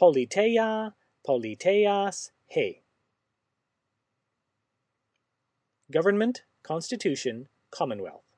politeia, politeias, he. Government, Constitution, Commonwealth.